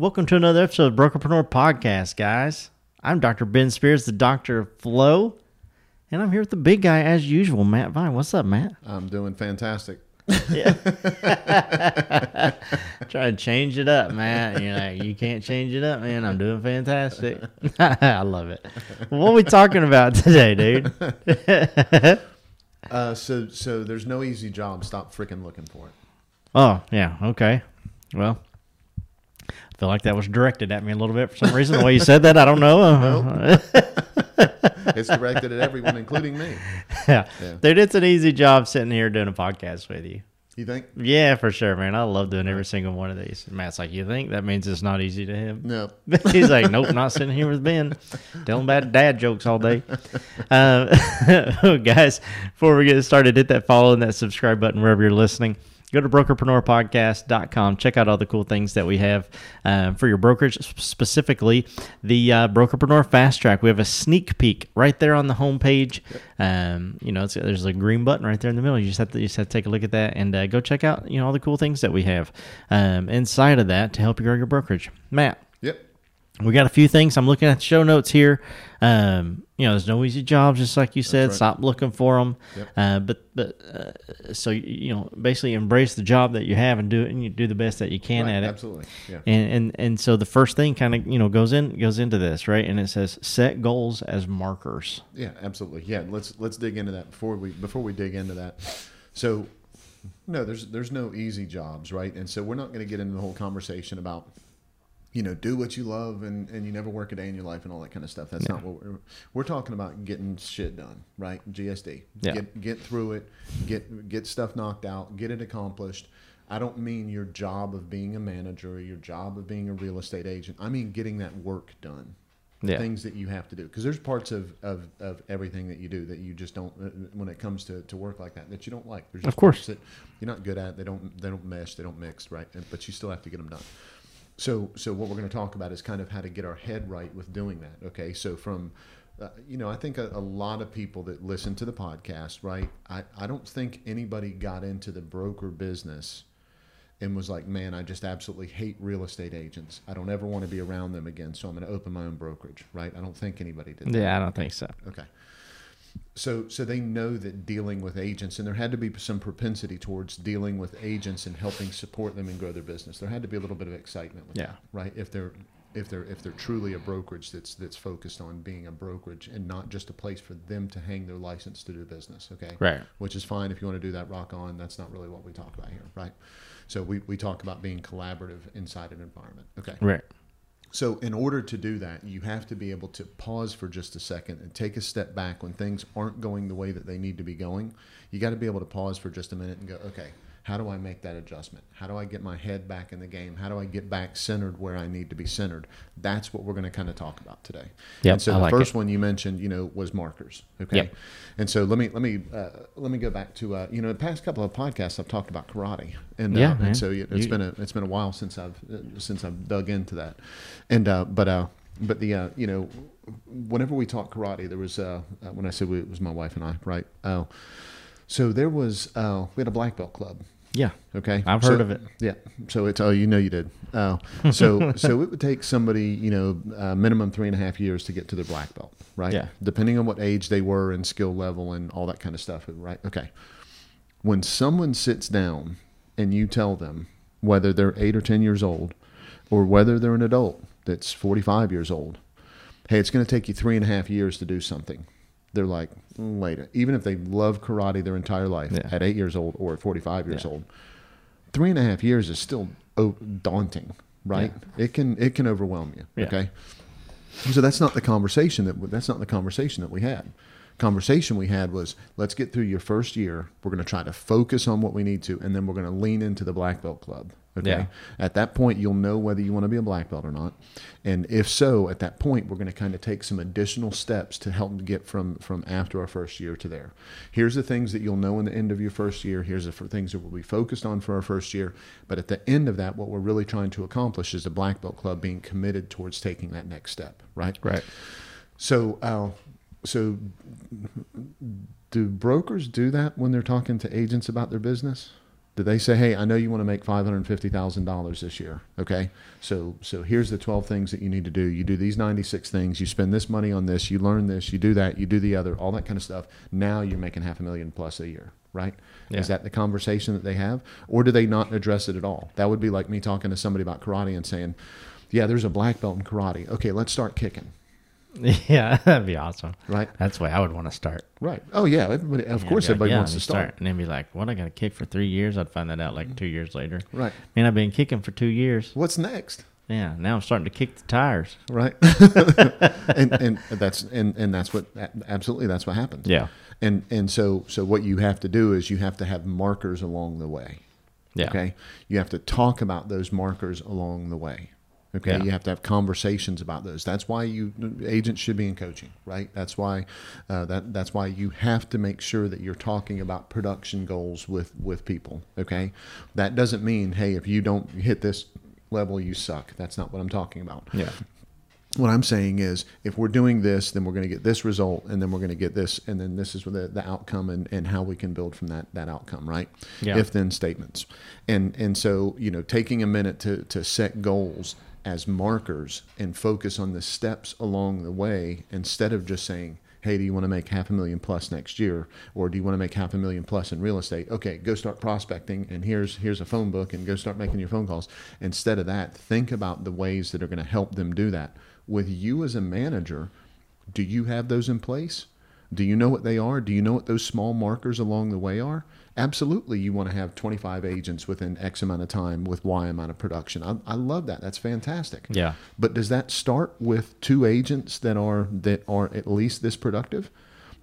Welcome to another episode of Brokerpreneur Podcast, guys. I'm Dr. Ben Spears, the Doctor of Flow, and I'm here with the big guy as usual, Matt Vine. What's up, Matt? I'm doing fantastic. Yeah. Try to change it up, Matt. You're like, you can't change it up, man. I'm doing fantastic. I love it. What are we talking about today, dude? Uh, so, so there's no easy job. Stop freaking looking for it. Oh, yeah. Okay. Well, feel like that was directed at me a little bit for some reason. The way you said that, I don't know. It's directed at everyone, including me. yeah. Yeah. Dude, it's an easy job sitting here doing a podcast with you. You think? Yeah, for sure, man. I love doing every single one of these. Matt's like, you think that means it's not easy to him? No. He's like, nope, not sitting here with Ben, telling bad dad jokes all day. Um, guys, before we get started, hit that follow and that subscribe button wherever you're listening. Go to brokerpreneurpodcast.com. Check out all the cool things that we have um, for your brokerage, specifically the uh, Brokerpreneur Fast Track. We have a sneak peek right there on the homepage. Um, you know, it's, there's a green button right there in the middle. You just have to, you just have to take a look at that and uh, go check out you know all the cool things that we have um, inside of that to help you grow your brokerage. Matt, Yep. we got a few things. I'm looking at the show notes here. Um, you know, there's no easy jobs, just like you said. right. Stop looking for them. Yep. Uh, but but uh, so you know, basically embrace the job that you have and do it, and you do the best that you can Right, at it. Absolutely. Yeah. And and and so the first thing kind of you know goes in goes into this right, and it says set goals as markers. Yeah, absolutely. Yeah, let's let's dig into that before we before we dig into that. So, no, there's there's no easy jobs, right? And so we're not going to get into the whole conversation about you know do what you love and and you never work a day in your life and all that kind of stuff. That's not what we're we're talking about. Getting shit done, right? GSD. Yeah. Get get through it. Get get stuff knocked out. Get it accomplished. I don't mean your job of being a manager or your job of being a real estate agent. I mean getting that work done Yeah. things that you have to do because there's parts of, of, of everything that you do that you just don't uh, when it comes to, to work like that that you don't like there's just Of course. parts that you're not good at they don't they don't mesh they don't mix right And- but you still have to get them done so so what we're going to talk about is kind of how to get our head right with doing that okay so from uh, you know i think a, a lot of people that listen to the podcast right I, I don't think anybody got into the broker business and was like, man, I just absolutely hate real estate agents. I don't ever want to be around them again. So I'm going to open my own brokerage, right? I don't think anybody did. that. Yeah, I don't think so. Okay. So, so they know that dealing with agents, and there had to be some propensity towards dealing with agents and helping support them and grow their business. There had to be a little bit of excitement with Yeah. that, right? If they're if they're if they're truly a brokerage that's that's focused on being a brokerage and not just a place for them to hang their license to do business. Okay Right. which is fine if you want to do that rock on that's not really what we talk about here right so we, we talk about being collaborative inside an environment okay Right. So in order to do that you have to be able to pause for just a second and take a step back when things aren't going the way that they need to be going. You got to be able to pause for just a minute and go okay how do I make that adjustment? How do I get my head back in the game? How do I get back centered where I need to be centered? That's what we're going to kind of talk about today. Yep, and so I the like first it. one you mentioned, you know, was markers. Okay. Yep. And so let me let me uh, let me go back to uh, you know the past couple of podcasts I've talked about karate and Yeah, uh, and so it's You- been a it's been a while since I've uh, since I've dug into that, and uh, but uh, but the uh, you know whenever we talk karate there was uh, uh, when I said we, it was my wife and I right oh so there was uh, we had a black belt club Yeah. Okay, I've So- heard of it. Yeah, so it's oh, you know, you did. Oh, so so it would take somebody, you know, uh, minimum three and a half years to get to their black belt, right? Yeah. Depending on what age they were and skill level and all that kind of stuff, right? Okay. When someone sits down and you tell them whether they're eight or ten years old, or whether they're an adult that's forty-five years old, hey, it's going to take you three and a half years to do something. They're like, "Mm, wait, even if they love karate their entire life Yeah. at eight years old or at 45 years Yeah. old, three and a half years is still oh, daunting, right? It can it can overwhelm you. Yeah. Okay, so that's not the conversation that that's not the conversation that we had. Conversation we had was let's get through your first year. We're going to try to focus on what we need to, and then we're going to lean into the black belt club. Okay. Yeah. At that point, you'll know whether you want to be a black belt or not, and if so, at that point, we're going to kind of take some additional steps to help get from from after our first year to there. Here's the things that you'll know in the end of your first year. Here's the things that we'll be focused on for our first year. But at the end of that, what we're really trying to accomplish is the black belt club being committed towards taking that next step. Right. Right. So, uh, so do brokers do that when they're talking to agents about their business? Do they say, "Hey, I know you want to make five hundred fifty thousand dollars this year. Okay, so so here's the twelve things that you need to do. You do these ninety six things. You spend this money on this. You learn this. You do that. You do the other. All that kind of stuff. Now you're making half a million plus a year, right? Yeah. Is that the conversation that they have, or do they not address it at all? That would be like me talking to somebody about karate and saying, "Yeah, there's a black belt in karate. Okay, let's start kicking." Yeah, that'd be awesome. Right. That's the way I would want to start. Right. Oh yeah. Everybody, of Yeah, course, like, everybody yeah, wants to me start. And then be like, what, I got to kick for three years? I'd find that out like two years later. Right. Man, I've been kicking for two years. What's next? Yeah, now I'm starting to kick the tires. right and and that's and and that's what absolutely that's what happens Yeah. and and so so what you have to do is you have to have markers along the way Yeah. okay you have to talk about those markers along the way okay Yeah. you have to have conversations about those that's why you agents should be in coaching right that's why uh, that that's why you have to make sure that you're talking about production goals with with people okay that doesn't mean hey if you don't hit this level you suck that's not what i'm talking about Yeah. what I'm saying is, if we're doing this, then we're going to get this result, and then we're going to get this, and then this is the, the outcome, and, and how we can build from that that outcome, right? Yeah. If then statements, and and so you know, taking a minute to to set goals as markers and focus on the steps along the way instead of just saying. Hey, do you want to make half a million plus next year, or do you want to make half a million plus in real estate? Okay, go start prospecting, and here's here's a phone book, and go start making your phone calls. Instead of that, think about the ways that are going to help them do that with you as a manager, do you have those in place? Do you know what they are? Do you know what those small markers along the way are? Absolutely, you want to have 25 agents within X amount of time with Y amount of production. I, I love that. That's fantastic. Yeah. But does that start with two agents that are that are at least this productive?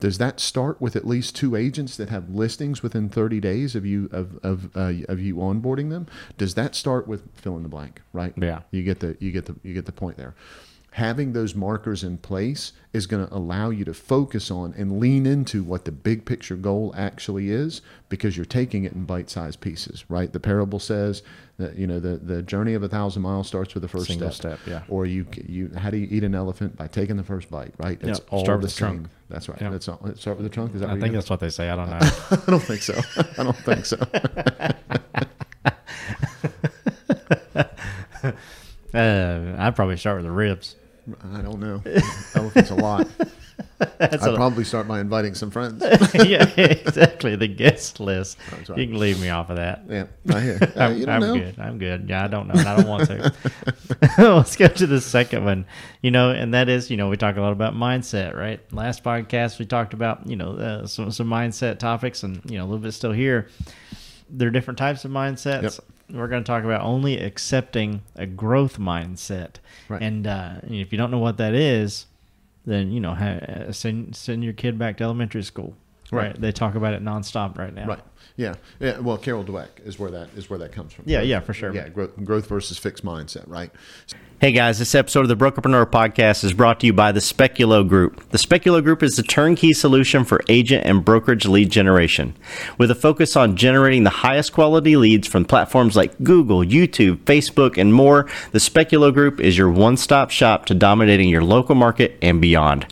Does that start with at least two agents that have listings within 30 days of you of of, uh, of you onboarding them? Does that start with fill in the blank? Right. Yeah. You get the you get the you get the point there. Having those markers in place is going to allow you to focus on and lean into what the big picture goal actually is because you're taking it in bite-sized pieces, right? The parable says that you know the the journey of a thousand miles starts with the first Single step. step, yeah. Or you you how do you eat an elephant by taking the first bite, right? It's Yep. all Start the with the trunk. That's right. Yep. That's all. Start with the trunk. Is that I think that's what they say. I don't know. I don't think so. I don't think so. uh, I'd probably start with the ribs. I don't know. Elephants a lot. That's I'd a- probably start by inviting some friends. yeah, exactly. The guest list. Right. You can leave me off of that. Yeah, I hear. Uh, I'm, I'm good. I'm good. Yeah, I don't know. I don't want to. Let's go to the second one. You know, and that is, you know, we talk a lot about mindset, right? Last podcast we talked about, you know, uh, some some mindset topics, and you know, a little bit still here. There are different types of mindsets. Yep. We're going to talk about only accepting a growth mindset, Right. and uh, if you don't know what that is, then you know, uh, send send your kid back to elementary school. Right. Right. They talk about it nonstop right now. Right. Yeah. Yeah. Well, Carol Dweck is where that is where that comes from. Yeah, Growth- yeah, for sure. Yeah. Growth, growth versus fixed mindset. Right. Hey guys, this episode of the Brokerpreneur Podcast is brought to you by the Speculo Group. The Speculo Group is the turnkey solution for agent and brokerage lead generation. With a focus on generating the highest quality leads from platforms like Google, YouTube, Facebook, and more, the Speculo Group is your one stop shop to dominating your local market and beyond.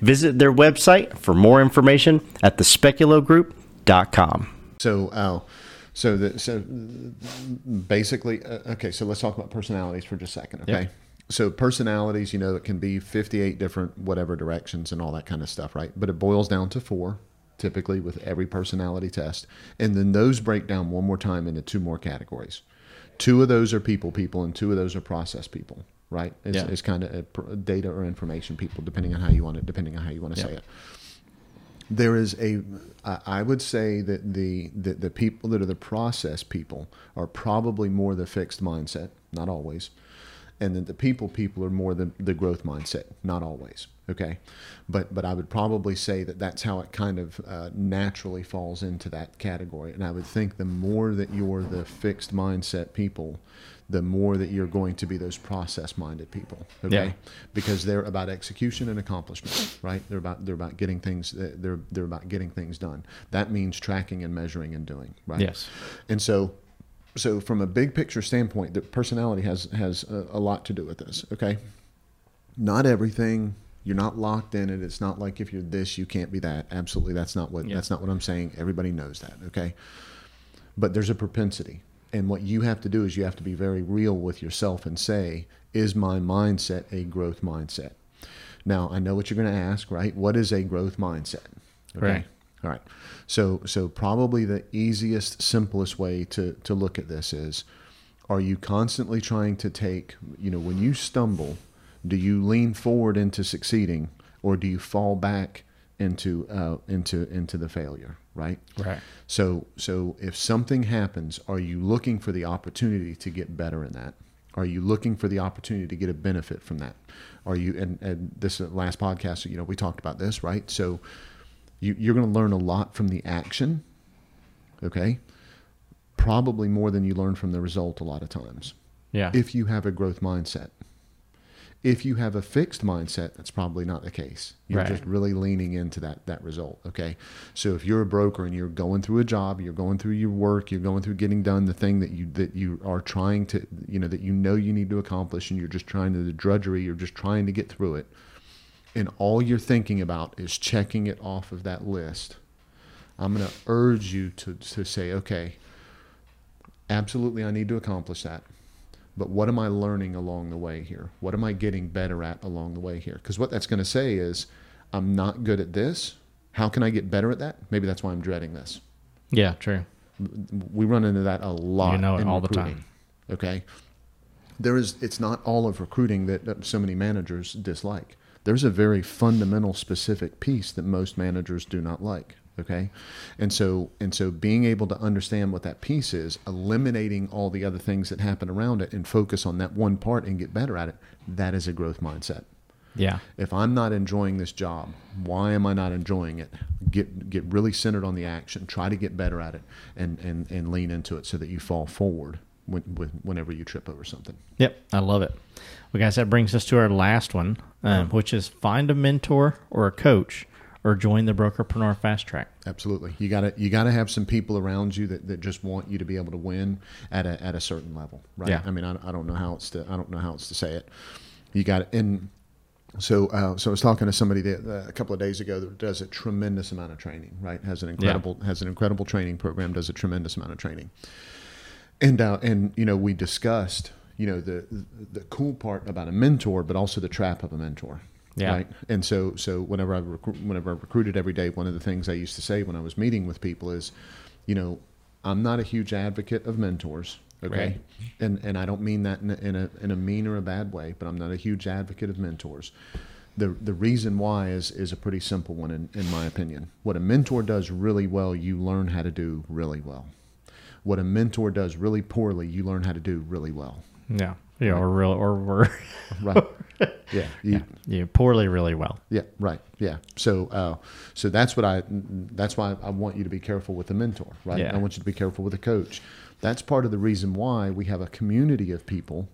Visit their website for more information at thespeculogroup.com. So, uh, so the so basically, uh, okay. So let's talk about personalities for just a second. Okay. Yep. So personalities, you know, it can be fifty-eight different whatever directions and all that kind of stuff, right? But it boils down to four, typically with every personality test, and then those break down one more time into two more categories. Two of those are people people, and two of those are process people. Right? It's, Yeah. it's kind of data or information people, depending on how you want it, depending on how you want to say it there is a I would say that the, the the people that are the process people are probably more the fixed mindset not always and then the people people are more the, the growth mindset not always okay. But but i would probably say that that's how it kind of uh, naturally falls into that category. And i would think the more that you're the fixed mindset people the more that you're going to be those process minded people. Okay? Yeah. because they're about execution and accomplishment right? They're about they're about getting things they're they're about getting things done. That means tracking and measuring and doing right? Yes. and so so from a big picture standpoint the personality has has a, a lot to do with this okay? Not everything you're not locked in it it's not like if you're this you can't be that absolutely that's not what Yeah. that's not what i'm saying everybody knows that okay but there's a propensity. And what you have to do is you have to be very real with yourself and say, is my mindset a growth mindset? Now, I know what you're going to ask, right? What is a growth mindset? Okay. Right. All right. So, so probably the easiest, simplest way to, to look at this is, are you constantly trying to take, you know, when you stumble, do you lean forward into succeeding or do you fall back into uh, into into the failure right? Right. So so if something happens are you looking for the opportunity to get better in that? Are you looking for the opportunity to get a benefit from that? Are you and, and this last podcast you know we talked about this right? So you, you're going to learn a lot from the action okay? Probably more than you learn from the result a lot of times. Yeah. If you have a growth mindset if you have a fixed mindset, that's probably not the case. You're right. just really leaning into that that result. Okay. So if you're a broker and you're going through a job, you're going through your work, you're going through getting done the thing that you that you are trying to, you know, that you know you need to accomplish, and you're just trying to the drudgery, you're just trying to get through it, and all you're thinking about is checking it off of that list. I'm going to urge you to to say, okay, absolutely, I need to accomplish that but what am I learning along the way here? What am I getting better at along the way here? Because what that's going to say is, I'm not good at this. How can I get better at that? Maybe that's why I'm dreading this. Yeah, true. We run into that a lot. You know it all recruiting, the time. Okay. There is. It's not all of recruiting that, that so many managers dislike. There's a very fundamental, specific piece that most managers do not like okay? And so and so being able to understand what that piece is eliminating all the other things that happen around it and focus on that one part and get better at it that is a growth mindset. Yeah. If i'm not enjoying this job why am i not enjoying it? Get get really centered on the action try to get better at it and and and lean into it so that you fall forward when, when, whenever you trip over something. Yep i love it. Well guys that brings us to our last one um, which is find a mentor or a coach or join the brokerpreneur fast track. Absolutely. You got to you got to have some people around you that, that just want you to be able to win at a, at a certain level right? Yeah. i mean I, I don't know how it's to i don't know how it's to say it. You got it and so uh, so i was talking to somebody that, uh, a couple of days ago that does a tremendous amount of training right? Has an incredible yeah. has an incredible training program does a tremendous amount of training. And uh, and you know we discussed you know the the cool part about a mentor but also the trap of a mentor yeah. Right. And so, so whenever I whenever I recruited every day, one of the things I used to say when I was meeting with people is, you know, I'm not a huge advocate of mentors. Okay. Right. And and I don't mean that in a, in a in a mean or a bad way, but I'm not a huge advocate of mentors. The the reason why is is a pretty simple one in, in my opinion. What a mentor does really well, you learn how to do really well. What a mentor does really poorly, you learn how to do really well. Yeah. Yeah, or real, or we're right. Yeah, you, yeah, you poorly really well. Yeah, right. Yeah. So, uh, so that's what I. That's why I want you to be careful with the mentor, right? Yeah. I want you to be careful with a coach. That's part of the reason why we have a community of people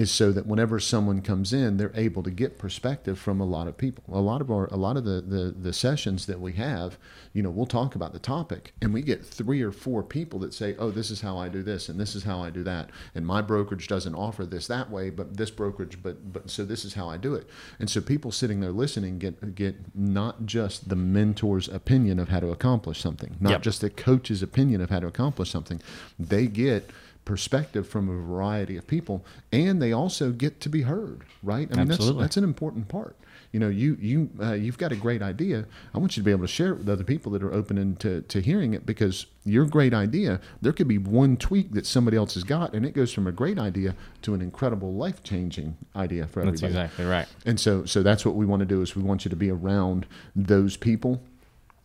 is so that whenever someone comes in, they're able to get perspective from a lot of people. A lot of our, a lot of the, the, the sessions that we have, you know, we'll talk about the topic and we get three or four people that say, oh, this is how I do this and this is how I do that. And my brokerage doesn't offer this that way, but this brokerage, but, but so this is how I do it. And so people sitting there listening get, get not just the mentor's opinion of how to accomplish something, not yep. just the coach's opinion of how to accomplish something. They get, perspective from a variety of people, and they also get to be heard. Right? I mean, Absolutely. that's that's an important part. You know, you you uh, you've got a great idea. I want you to be able to share it with other people that are open to to hearing it because your great idea, there could be one tweak that somebody else has got, and it goes from a great idea to an incredible life changing idea for everybody. That's exactly right. And so so that's what we want to do is we want you to be around those people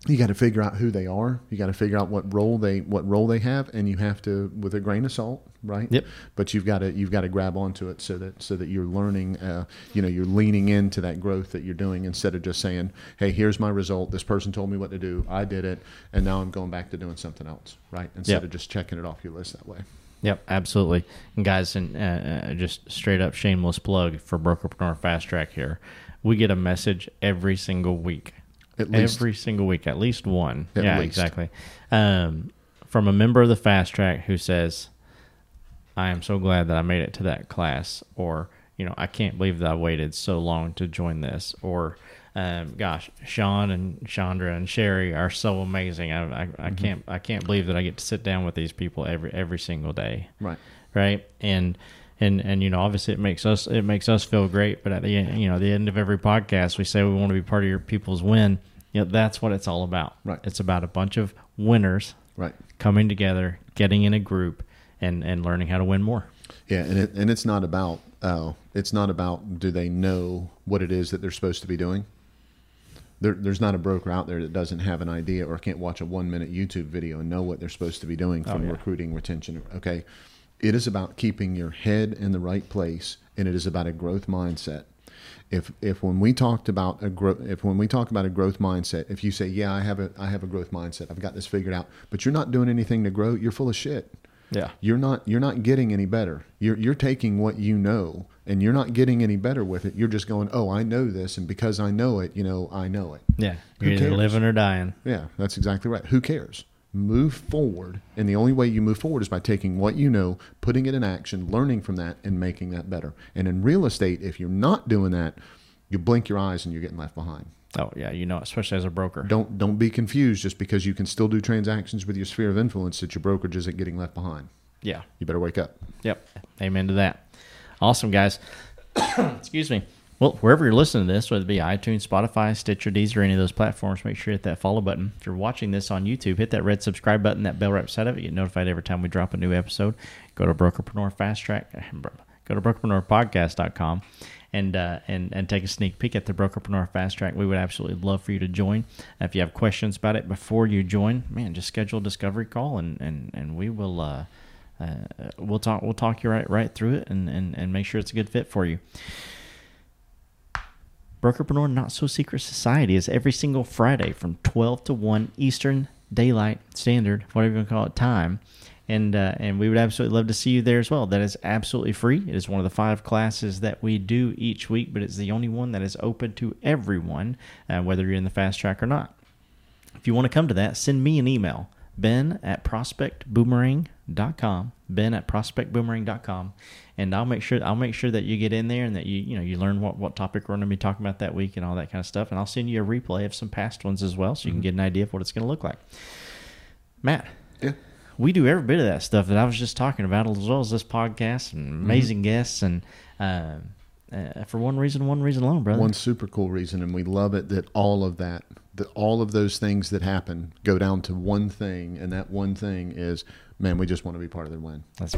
you got to figure out who they are. You got to figure out what role they what role they have, and you have to, with a grain of salt, right? Yep. But you've got to you've got to grab onto it so that so that you're learning. Uh, you know, you're leaning into that growth that you're doing instead of just saying, "Hey, here's my result. This person told me what to do. I did it, and now I'm going back to doing something else." Right? Instead yep. of just checking it off your list that way. Yep, absolutely. And guys, and uh, uh just straight up shameless plug for Brokerpreneur Fast Track here. We get a message every single week at least. Every single week, at least one. At yeah, least. exactly. Um, from a member of the Fast Track who says, I am so glad that I made it to that class, or, you know, I can't believe that I waited so long to join this, or, um, gosh, Sean and Chandra and Sherry are so amazing. I, I, I Mm-hmm. can't I can't believe that I get to sit down with these people every every single day Right. right? And and and you know, obviously, it makes us it makes us feel great. But at the end, you know, the end of every podcast, we say we want to be part of your people's win. You know, that's what it's all about. Right. It's about a bunch of winners Right. coming together, getting in a group, and and learning how to win more. Yeah, and it, and it's not about uh, it's not about do they know what it is that they're supposed to be doing. There, there's not a broker out there that doesn't have an idea or can't watch a one minute YouTube video and know what they're supposed to be doing from Oh, yeah. recruiting, retention. Okay, it is about keeping your head in the right place, and it is about a growth mindset. If if when we talked about a growth, if when we talk about a growth mindset, if you say, yeah, I have a I have a growth mindset, I've got this figured out, but you're not doing anything to grow, you're full of shit Yeah. you're not you're not getting any better. You're you're taking what you know and you're not getting any better with it. You're just going, "Oh, I know this and because I know it, you know, I know it." Yeah. Who You're either cares? living or dying. Yeah, that's exactly right. Who cares? Move forward, and the only way you move forward is by taking what you know, putting it in action, learning from that and making that better. And in real estate, if you're not doing that, you blink your eyes and you're getting left behind. Oh yeah, you know, especially as a broker. Don't don't be confused just because you can still do transactions with your sphere of influence that your brokerage isn't getting left behind. Yeah. You better wake up. Yep. Amen to that. Awesome, guys. Excuse me. Well, wherever you're listening to this, whether it be iTunes, Spotify, Stitcher, Deezer, or any of those platforms, make sure you hit that follow button. If you're watching this on YouTube, hit that red subscribe button, that bell right beside of it. You get notified every time we drop a new episode. Go to Brokerpreneur Fast Track. Go to brokerpreneurpodcast.com and uh, and and take a sneak peek at the Brokerpreneur Fast Track. We would absolutely love for you to join. If you have questions about it before you join, man, just schedule a discovery call and and and we will. Uh, uh, we'll talk. We'll talk you right right through it, and, and, and make sure it's a good fit for you. Brokerpreneur Not So Secret Society is every single Friday from 12 to 1 Eastern Daylight Standard, whatever you want to call it, time. And, uh, and we would absolutely love to see you there as well. That is absolutely free. It is one of the five classes that we do each week, but it's the only one that is open to everyone, uh, whether you're in the fast track or not. If you want to come to that, send me an email, ben at prospectboomerang.com, ben at prospectboomerang.com, and I'll make sure I'll make sure that you get in there and that you you know you learn what, what topic we're going to be talking about that week and all that kind of stuff, and I'll send you a replay of some past ones as well, so you can get an idea of what it's going to look like. Matt, Yeah. we do every bit of that stuff that I was just talking about, as well as this podcast and amazing guests, and uh, uh, for one reason, one reason alone, brother. one super cool reason, and we love it that all of that, that all of those things that happen go down to one thing, and that one thing is, man, we just want to be part of the win. That's